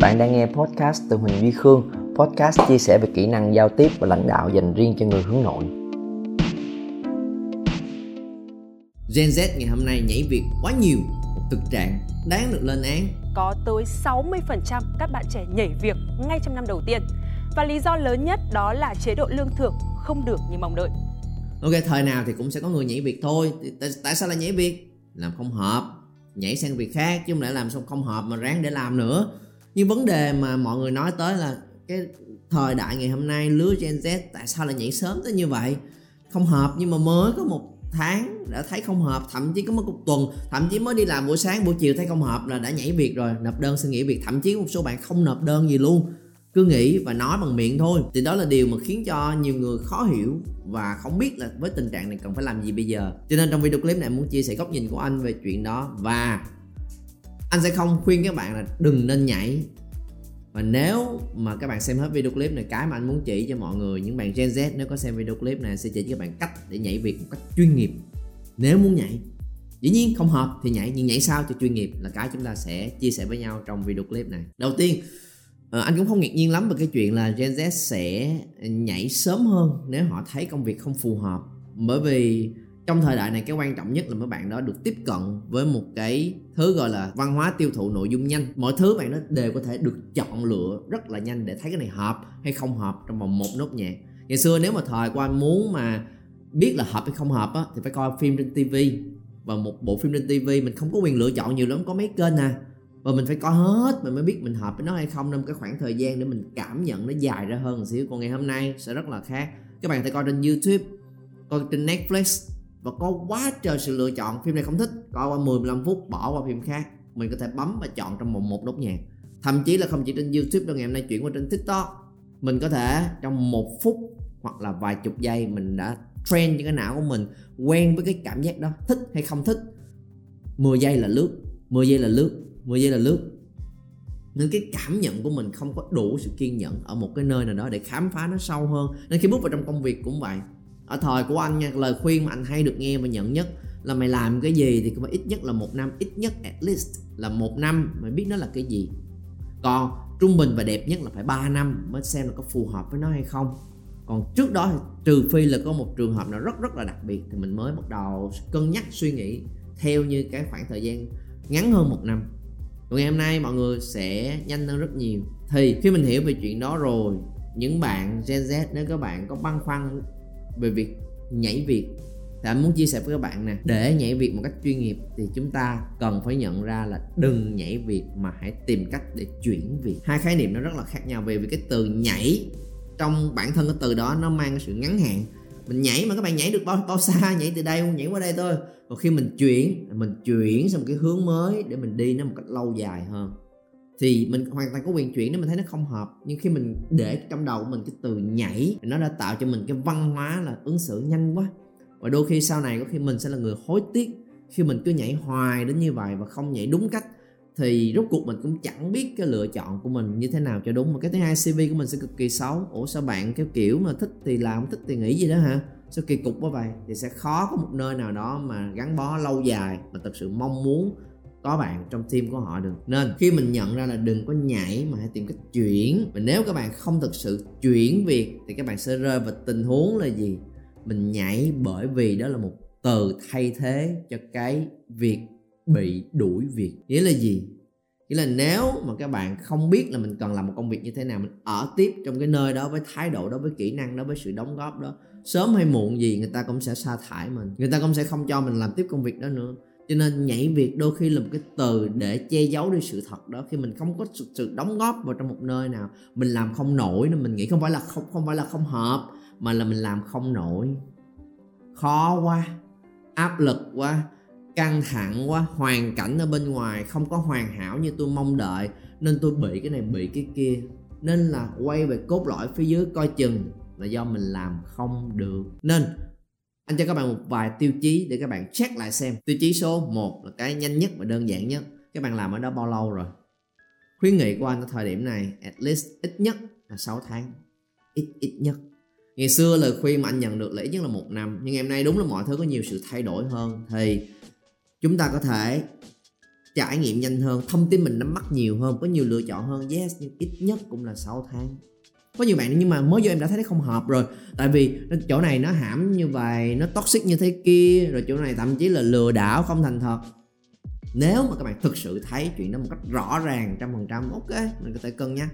Bạn đang nghe podcast từ Huỳnh Duy Khương, podcast chia sẻ về kỹ năng giao tiếp và lãnh đạo dành riêng cho người hướng nội. Gen Z ngày hôm nay nhảy việc quá nhiều, một thực trạng đáng được lên án. Có tới 60% các bạn trẻ nhảy việc ngay trong năm đầu tiên. Và lý do lớn nhất đó là chế độ lương thưởng không được như mong đợi. Ok, thời nào thì cũng sẽ có người nhảy việc thôi. Tại, tại sao lại nhảy việc? Làm không hợp, nhảy sang việc khác chứ không lẽ làm xong không hợp mà ráng để làm nữa nhưng vấn đề mà mọi người nói tới là cái thời đại ngày hôm nay lứa Gen Z tại sao lại nhảy sớm tới như vậy? Không hợp nhưng mà mới có một tháng đã thấy không hợp, thậm chí có một tuần, thậm chí mới đi làm buổi sáng, buổi chiều thấy không hợp là đã nhảy việc rồi, nộp đơn xin nghỉ việc. Thậm chí một số bạn không nộp đơn gì luôn, cứ nghĩ và nói bằng miệng thôi. Thì đó là điều mà khiến cho nhiều người khó hiểu và không biết là với tình trạng này cần phải làm gì bây giờ. Cho nên trong video clip này muốn chia sẻ góc nhìn của anh về chuyện đó và anh sẽ không khuyên các bạn là đừng nên nhảy. Và nếu mà các bạn xem hết video clip này, cái mà anh muốn chỉ cho mọi người, những bạn Gen Z, nếu có xem video clip này, sẽ chỉ cho các bạn cách để nhảy việc một cách chuyên nghiệp. Nếu muốn nhảy, dĩ nhiên không hợp thì nhảy, nhưng nhảy sao cho chuyên nghiệp là cái chúng ta sẽ chia sẻ với nhau trong video clip này. Đầu tiên ờ, anh cũng không ngạc nhiên lắm về cái chuyện là Gen Z sẽ nhảy sớm hơn nếu họ thấy công việc không phù hợp. Bởi vì trong thời đại này cái quan trọng nhất là mấy bạn đó được tiếp cận với một cái thứ gọi là văn hóa tiêu thụ nội dung nhanh. Mọi thứ bạn đó đều có thể được chọn lựa rất là nhanh để thấy cái này hợp hay không hợp trong vòng một nốt nhạc. Ngày xưa nếu mà thời qua muốn mà biết là hợp hay không hợp á, thì phải coi phim trên tivi và một bộ phim trên tivi mình không có quyền lựa chọn nhiều lắm có mấy kênh à. Và mình phải coi hết mình mới biết mình hợp với nó hay không nên cái khoảng thời gian để mình cảm nhận nó dài ra hơn một xíu. Còn ngày hôm nay sẽ rất là khác. Các bạn có thể coi trên youtube coi trên netflix và có quá trời sự lựa chọn, phim này không thích. Coi qua 10 15 phút bỏ qua phim khác. Mình có thể bấm và chọn trong một một nốt nhạc. Thậm chí là không chỉ trên YouTube đâu, ngày hôm nay chuyển qua trên TikTok. Mình có thể trong một phút hoặc là vài chục giây, mình đã train cho cái não của mình, quen với cái cảm giác đó. Thích hay không thích. 10 giây là lướt 10 giây là lướt 10 giây là lướt. Nên cái cảm nhận của mình không có đủ sự kiên nhẫn ở một cái nơi nào đó để khám phá nó sâu hơn. Nên khi bước vào trong công việc cũng vậy ở thời của anh nha, lời khuyên mà anh hay được nghe và nhận nhất là mày làm cái gì thì cũng phải ít nhất là một năm, ít nhất at least là một năm mày biết nó là cái gì. Còn trung bình và đẹp nhất là phải 3 năm mới xem là có phù hợp với nó hay không. Còn trước đó thì trừ phi là có một trường hợp nào rất rất là đặc biệt thì mình mới bắt đầu cân nhắc, suy nghĩ theo như cái khoảng thời gian ngắn hơn một năm. Còn ngày hôm nay mọi người sẽ nhanh hơn rất nhiều. Thì khi mình hiểu về chuyện đó rồi, những bạn Gen Z, nếu các bạn có băn khoăn về việc nhảy việc. Thì anh muốn chia sẻ với các bạn nè, để nhảy việc một cách chuyên nghiệp thì chúng ta cần phải nhận ra là đừng nhảy việc mà hãy tìm cách để chuyển việc. Hai khái niệm nó rất là khác nhau về vì cái từ nhảy trong bản thân cái từ đó nó mang cái sự ngắn hạn. Mình nhảy mà các bạn nhảy được bao bao xa, nhảy từ đây nhảy qua đây thôi. Còn khi mình chuyển mình chuyển sang một cái hướng mới để mình đi nó một cách lâu dài hơn thì mình hoàn toàn có quyền chuyển nếu mình thấy nó không hợp. Nhưng khi mình để trong đầu mình, cái từ nhảy, nó đã tạo cho mình cái văn hóa là ứng xử nhanh quá. Và đôi khi sau này có khi mình sẽ là người hối tiếc khi mình cứ nhảy hoài đến như vậy và không nhảy đúng cách. Thì rốt cuộc mình cũng chẳng biết cái lựa chọn của mình như thế nào cho đúng. Mà cái thứ hai cv của mình sẽ cực kỳ xấu. Ủa sao bạn cái kiểu mà thích thì làm, thích thì nghĩ gì đó hả? Sao kỳ cục quá vậy? Thì sẽ khó có một nơi nào đó mà gắn bó lâu dài mà thật sự mong muốn có bạn trong team của họ được. Nên khi mình nhận ra là đừng có nhảy mà hãy tìm cách chuyển. Và nếu các bạn không thực sự chuyển việc thì các bạn sẽ rơi vào tình huống là gì? Mình nhảy bởi vì đó là một từ thay thế cho cái việc bị đuổi việc. Nghĩa là gì? Nghĩa là nếu mà các bạn không biết là mình cần làm một công việc như thế nào, mình ở tiếp trong cái nơi đó với thái độ đó, với kỹ năng đó, với sự đóng góp đó, sớm hay muộn gì người ta cũng sẽ sa thải mình. Người ta cũng sẽ không cho mình làm tiếp công việc đó nữa cho nên nhảy việc đôi khi là một cái từ để che giấu đi sự thật đó. Khi mình không có sự đóng góp vào trong một nơi nào, mình làm không nổi nên mình nghĩ không phải là không không phải là không hợp, mà là mình làm không nổi. Khó quá, áp lực quá, căng thẳng quá, hoàn cảnh ở bên ngoài không có hoàn hảo như tôi mong đợi, nên tôi bị cái này, bị cái kia. Nên là quay về cốt lõi phía dưới coi chừng là do mình làm không được. Nên anh cho các bạn một vài tiêu chí để các bạn check lại xem. Tiêu chí số 1 là cái nhanh nhất và đơn giản nhất. Các bạn làm ở đó bao lâu rồi? Khuyến nghị của anh ở thời điểm này, at least ít nhất là 6 tháng. Ít ít nhất. Ngày xưa lời khuyên mà anh nhận được là ít nhất là một năm. Nhưng ngày hôm nay đúng là mọi thứ có nhiều sự thay đổi hơn. Thì chúng ta có thể trải nghiệm nhanh hơn. Thông tin mình nắm bắt nhiều hơn, có nhiều lựa chọn hơn. Yes, nhưng ít nhất cũng là 6 tháng có nhiều bạn nhưng mà mới vô em đã thấy nó không hợp rồi. Tại vì chỗ này nó hãm như vậy, nó toxic như thế kia, rồi chỗ này thậm chí là lừa đảo không thành thật. Nếu mà các bạn thực sự thấy chuyện đó một cách rõ ràng, trăm phần trăm, ok, mình có thể cân nhắc.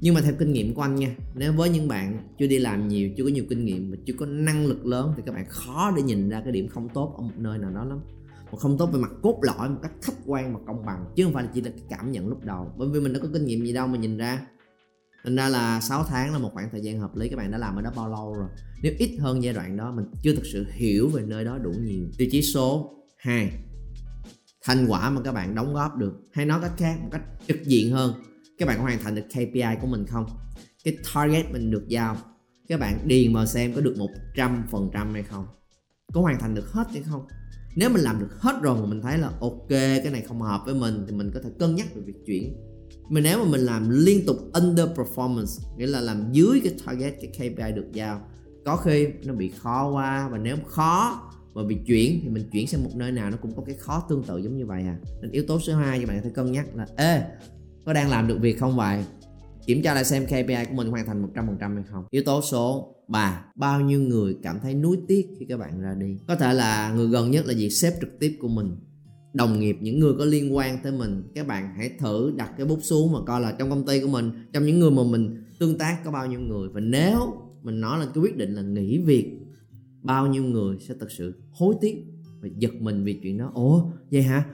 Nhưng mà theo kinh nghiệm của anh nha, nếu với những bạn chưa đi làm nhiều, chưa có nhiều kinh nghiệm và chưa có năng lực lớn thì các bạn khó để nhìn ra cái điểm không tốt ở một nơi nào đó lắm. Mà không tốt về mặt cốt lõi, một cách khách quan và công bằng, chứ không phải là chỉ là cái cảm nhận lúc đầu. Bởi vì mình đã có kinh nghiệm gì đâu mà nhìn ra thành ra là 6 tháng là một khoảng thời gian hợp lý, các bạn đã làm ở đó bao lâu rồi? Nếu ít hơn giai đoạn đó, mình chưa thực sự hiểu về nơi đó đủ nhiều. Tiêu chí số 2 thành quả mà các bạn đóng góp được. Hay nói cách khác, một cách trực diện hơn, các bạn có hoàn thành được KPI của mình không? Cái target mình được giao, các bạn điền vào xem có được một trăm phần trăm hay không? Có hoàn thành được hết hay không? Nếu mình làm được hết rồi mà mình thấy là ok, cái này không hợp với mình, thì mình có thể cân nhắc về việc chuyển mà nếu mà mình làm liên tục underperformance, nghĩa là làm dưới cái target cái KPI được giao, có khi nó bị khó quá, và nếu khó mà bị chuyển thì mình chuyển sang một nơi nào nó cũng có cái khó tương tự giống như vậy à. Nên yếu tố số 2 các bạn phải cân nhắc là, ê, có đang làm được việc không vậy? Kiểm tra lại xem KPI của mình hoàn thành 100% hay không. Yếu tố số 3 bao nhiêu người cảm thấy nuối tiếc khi các bạn ra đi? Có thể là người gần nhất là gì sếp trực tiếp của mình đồng nghiệp những người có liên quan tới mình các bạn hãy thử đặt cái bút xuống mà coi là trong công ty của mình trong những người mà mình tương tác có bao nhiêu người. Và nếu mình nói là cái quyết định là nghỉ việc bao nhiêu người sẽ thật sự hối tiếc và giật mình vì chuyện đó. Ủa vậy hả?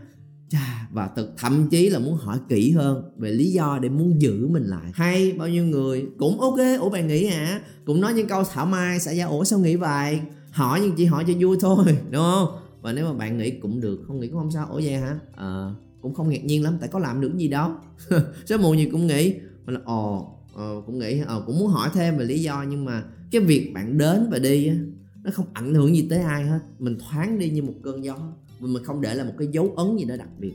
Chà, và thực thậm chí là muốn hỏi kỹ hơn về lý do để muốn giữ mình lại. Hay bao nhiêu người cũng ok ủa bạn nghĩ hả? Cũng nói những câu thảo mai xã giao. Ủa sao nghĩ vậy? Hỏi nhưng chỉ hỏi cho vui thôi đúng không? Và nếu mà bạn nghĩ cũng được không nghĩ cũng không sao. Ủa vậy hả? À, cũng không ngạc nhiên lắm tại có làm được gì đâu sớm muộn gì cũng nghĩ mà là ồ ờ, cũng nghĩ ờ, cũng muốn hỏi thêm về lý do nhưng mà cái việc bạn đến và đi á nó không ảnh hưởng gì tới ai hết. Mình thoáng đi như một cơn gió và mình không để là một cái dấu ấn gì đó đặc biệt.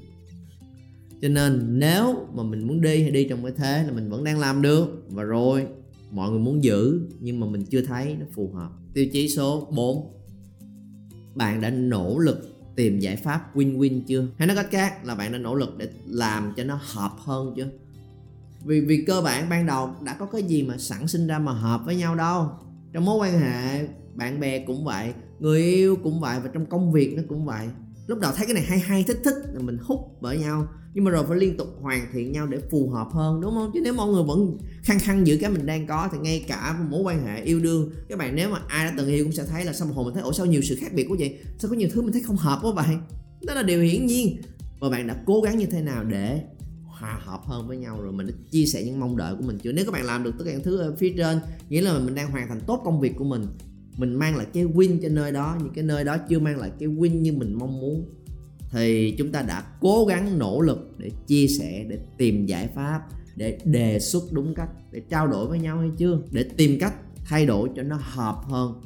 Cho nên nếu mà mình muốn đi hay đi trong cái thế là mình vẫn đang làm được. Và rồi mọi người muốn giữ nhưng mà mình chưa thấy nó phù hợp. Tiêu chí số 4 bạn đã nỗ lực tìm giải pháp win-win chưa? Hay nói cách khác là bạn đã nỗ lực để làm cho nó hợp hơn chưa? Vì vì cơ bản ban đầu đã có cái gì mà sẵn sinh ra mà hợp với nhau đâu. Trong mối quan hệ, bạn bè cũng vậy, người yêu cũng vậy và trong công việc nó cũng vậy lúc đầu thấy cái này hay hay, thích thích, là mình hút bởi nhau. Nhưng mà rồi phải liên tục hoàn thiện nhau để phù hợp hơn, đúng không? Chứ nếu mọi người vẫn khăng khăng giữ cái mình đang có thì ngay cả mối quan hệ yêu đương, các bạn nếu mà ai đã từng yêu cũng sẽ thấy là sau một hồi mình thấy, ủa, sao nhiều sự khác biệt quá vậy? Sao có nhiều thứ mình thấy không hợp quá vậy? Đó là điều hiển nhiên. Và bạn đã cố gắng như thế nào để hòa hợp hơn với nhau rồi mình đã chia sẻ những mong đợi của mình chưa? Nếu các bạn làm được tất cả những thứ ở phía trên, nghĩa là mình đang hoàn thành tốt công việc của mình mình mang lại cái win cho nơi đó, những cái nơi đó chưa mang lại cái win như mình mong muốn, thì chúng ta đã cố gắng nỗ lực để chia sẻ, để tìm giải pháp, để đề xuất đúng cách, để trao đổi với nhau hay chưa? Để tìm cách thay đổi cho nó hợp hơn.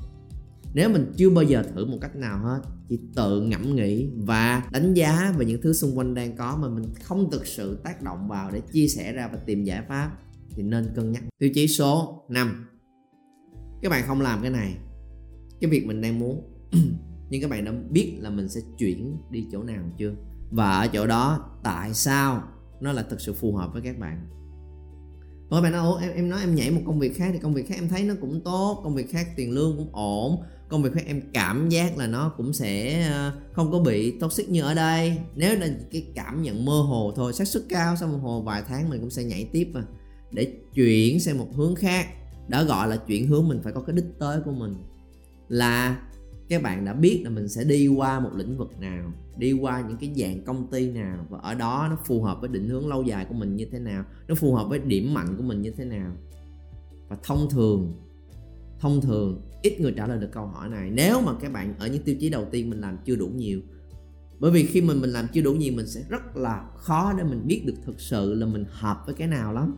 Nếu mình chưa bao giờ thử một cách nào hết, chỉ tự ngẫm nghĩ và đánh giá về những thứ xung quanh đang có mà mình không thực sự tác động vào để chia sẻ ra và tìm giải pháp, thì nên cân nhắc. Tiêu chí số 5 các bạn không làm cái này cái việc mình đang muốn nhưng các bạn đã biết là mình sẽ chuyển đi chỗ nào chưa? Và ở chỗ đó, tại sao nó là thực sự phù hợp với các bạn? Mỗi bạn nói ủa, em em nói em nhảy một công việc khác thì công việc khác em thấy nó cũng tốt, công việc khác tiền lương cũng ổn. Công việc khác em cảm giác là nó cũng sẽ ờ, không có bị toxic như ở đây. Nếu là cái cảm nhận mơ hồ thôi, xác suất cao, sau một hồ vài tháng mình cũng sẽ nhảy tiếp mà để chuyển sang một hướng khác, đó gọi là chuyển hướng mình phải có cái đích tới của mình là các bạn đã biết là mình sẽ đi qua một lĩnh vực nào, đi qua những cái dạng công ty nào và ở đó nó phù hợp với định hướng lâu dài của mình như thế nào, nó phù hợp với điểm mạnh của mình như thế nào. Và thông thường thông thường ít người trả lời được câu hỏi này. Nếu mà các bạn ở những tiêu chí đầu tiên mình làm chưa đủ nhiều, bởi vì khi mình mình làm chưa đủ nhiều, mình sẽ rất là khó để mình biết được thực sự là mình hợp với cái nào lắm.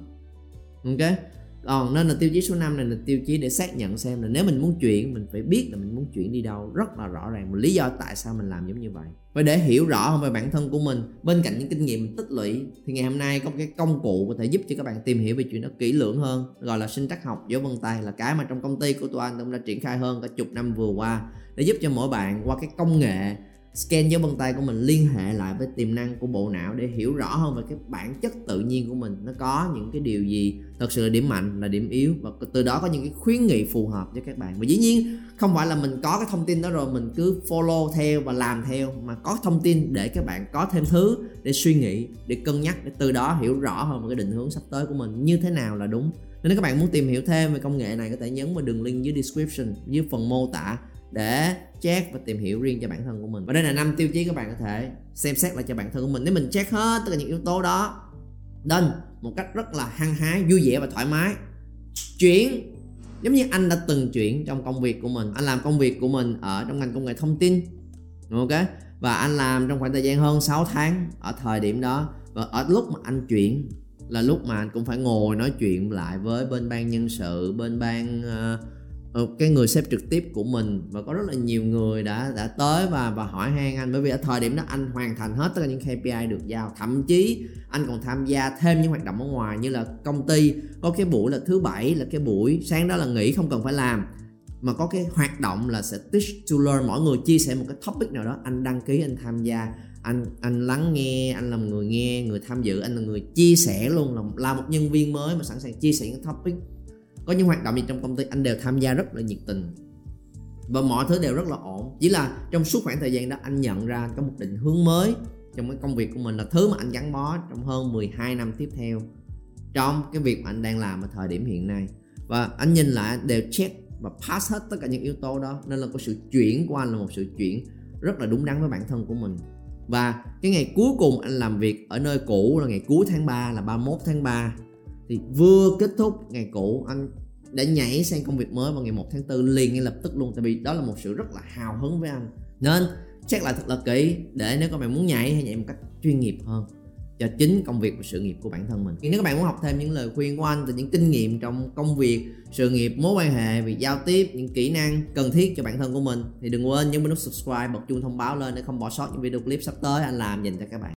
Ok? Còn nên là tiêu chí số 5 này là tiêu chí để xác nhận xem là nếu mình muốn chuyển, mình phải biết là mình muốn chuyển đi đâu. Rất là rõ ràng một lý do tại sao mình làm giống như vậy. Và để hiểu rõ hơn về bản thân của mình, bên cạnh những kinh nghiệm tích lũy, thì ngày hôm nay có một cái công cụ có thể giúp cho các bạn tìm hiểu về chuyện đó kỹ lưỡng hơn, gọi là sinh trắc học, dấu vân tay, là cái mà trong công ty của tụi anh cũng đã triển khai hơn cả chục năm vừa qua, để giúp cho mỗi bạn qua cái công nghệ scan dấu vân tay của mình, liên hệ lại với tiềm năng của bộ não để hiểu rõ hơn về cái bản chất tự nhiên của mình. Nó có những cái điều gì thật sự là điểm mạnh, là điểm yếu, và từ đó có những cái khuyến nghị phù hợp với các bạn. Và dĩ nhiên, không phải là mình có cái thông tin đó rồi mình cứ follow theo và làm theo, mà có thông tin để các bạn có thêm thứ để suy nghĩ, để cân nhắc, để từ đó hiểu rõ hơn về cái định hướng sắp tới của mình như thế nào là đúng. Nên nếu các bạn muốn tìm hiểu thêm về công nghệ này, có thể nhấn vào đường link dưới description, dưới phần mô tả để check và tìm hiểu riêng cho bản thân của mình. Và đây là năm tiêu chí các bạn có thể xem xét lại cho bản thân của mình. Nếu mình check hết tất cả những yếu tố đó nên một cách rất là hăng hái vui vẻ và thoải mái chuyển. Giống như anh đã từng chuyển trong công việc của mình. Anh làm công việc của mình ở trong ngành công nghệ thông tin. Ok? Và anh làm trong khoảng thời gian hơn 6 tháng ở thời điểm đó. Và ở lúc mà anh chuyển là lúc mà anh cũng phải ngồi nói chuyện lại với bên ban nhân sự bên ban uh, Ừ, cái người sếp trực tiếp của mình và có rất là nhiều người đã đã tới và và hỏi han anh. Bởi vì ở thời điểm đó anh hoàn thành hết tất cả những KPI được giao. Thậm chí anh còn tham gia thêm những hoạt động ở ngoài như là công ty. Có cái buổi là thứ bảy, là cái buổi sáng đó là nghỉ, không cần phải làm. Mà có cái hoạt động là sẽ teach to learn. Mỗi người chia sẻ một cái topic nào đó, anh đăng ký, anh tham gia. Anh anh lắng nghe, anh làm người nghe, người tham dự, anh là người chia sẻ luôn. Là là một nhân viên mới mà sẵn sàng chia sẻ những topic có những hoạt động gì trong công ty, anh đều tham gia rất là nhiệt tình. Và mọi thứ đều rất là ổn. Chỉ là trong suốt khoảng thời gian đó, anh nhận ra anh có một định hướng mới trong cái công việc của mình là thứ mà anh gắn bó trong hơn 12 năm tiếp theo trong cái việc mà anh đang làm ở thời điểm hiện nay. Và anh nhìn lại, anh đều check và pass hết tất cả những yếu tố đó. Nên là có sự chuyển của anh là một sự chuyển rất là đúng đắn với bản thân của mình. Và cái ngày cuối cùng anh làm việc ở nơi cũ là ngày cuối tháng 3 là 31 tháng 3 thì vừa kết thúc ngày cũ anh đã nhảy sang công việc mới vào ngày 1 tháng 4 liền ngay lập tức luôn tại vì đó là một sự rất là hào hứng với anh nên check lại thật là kỹ để nếu các bạn muốn nhảy hay nhảy một cách chuyên nghiệp hơn cho chính công việc và sự nghiệp của bản thân mình. Nếu các bạn muốn học thêm những lời khuyên của anh từ những kinh nghiệm trong công việc, sự nghiệp, mối quan hệ, việc giao tiếp, những kỹ năng cần thiết cho bản thân của mình thì đừng quên nhấn nút subscribe, bật chuông thông báo lên để không bỏ sót những video clip sắp tới anh làm dành cho các bạn.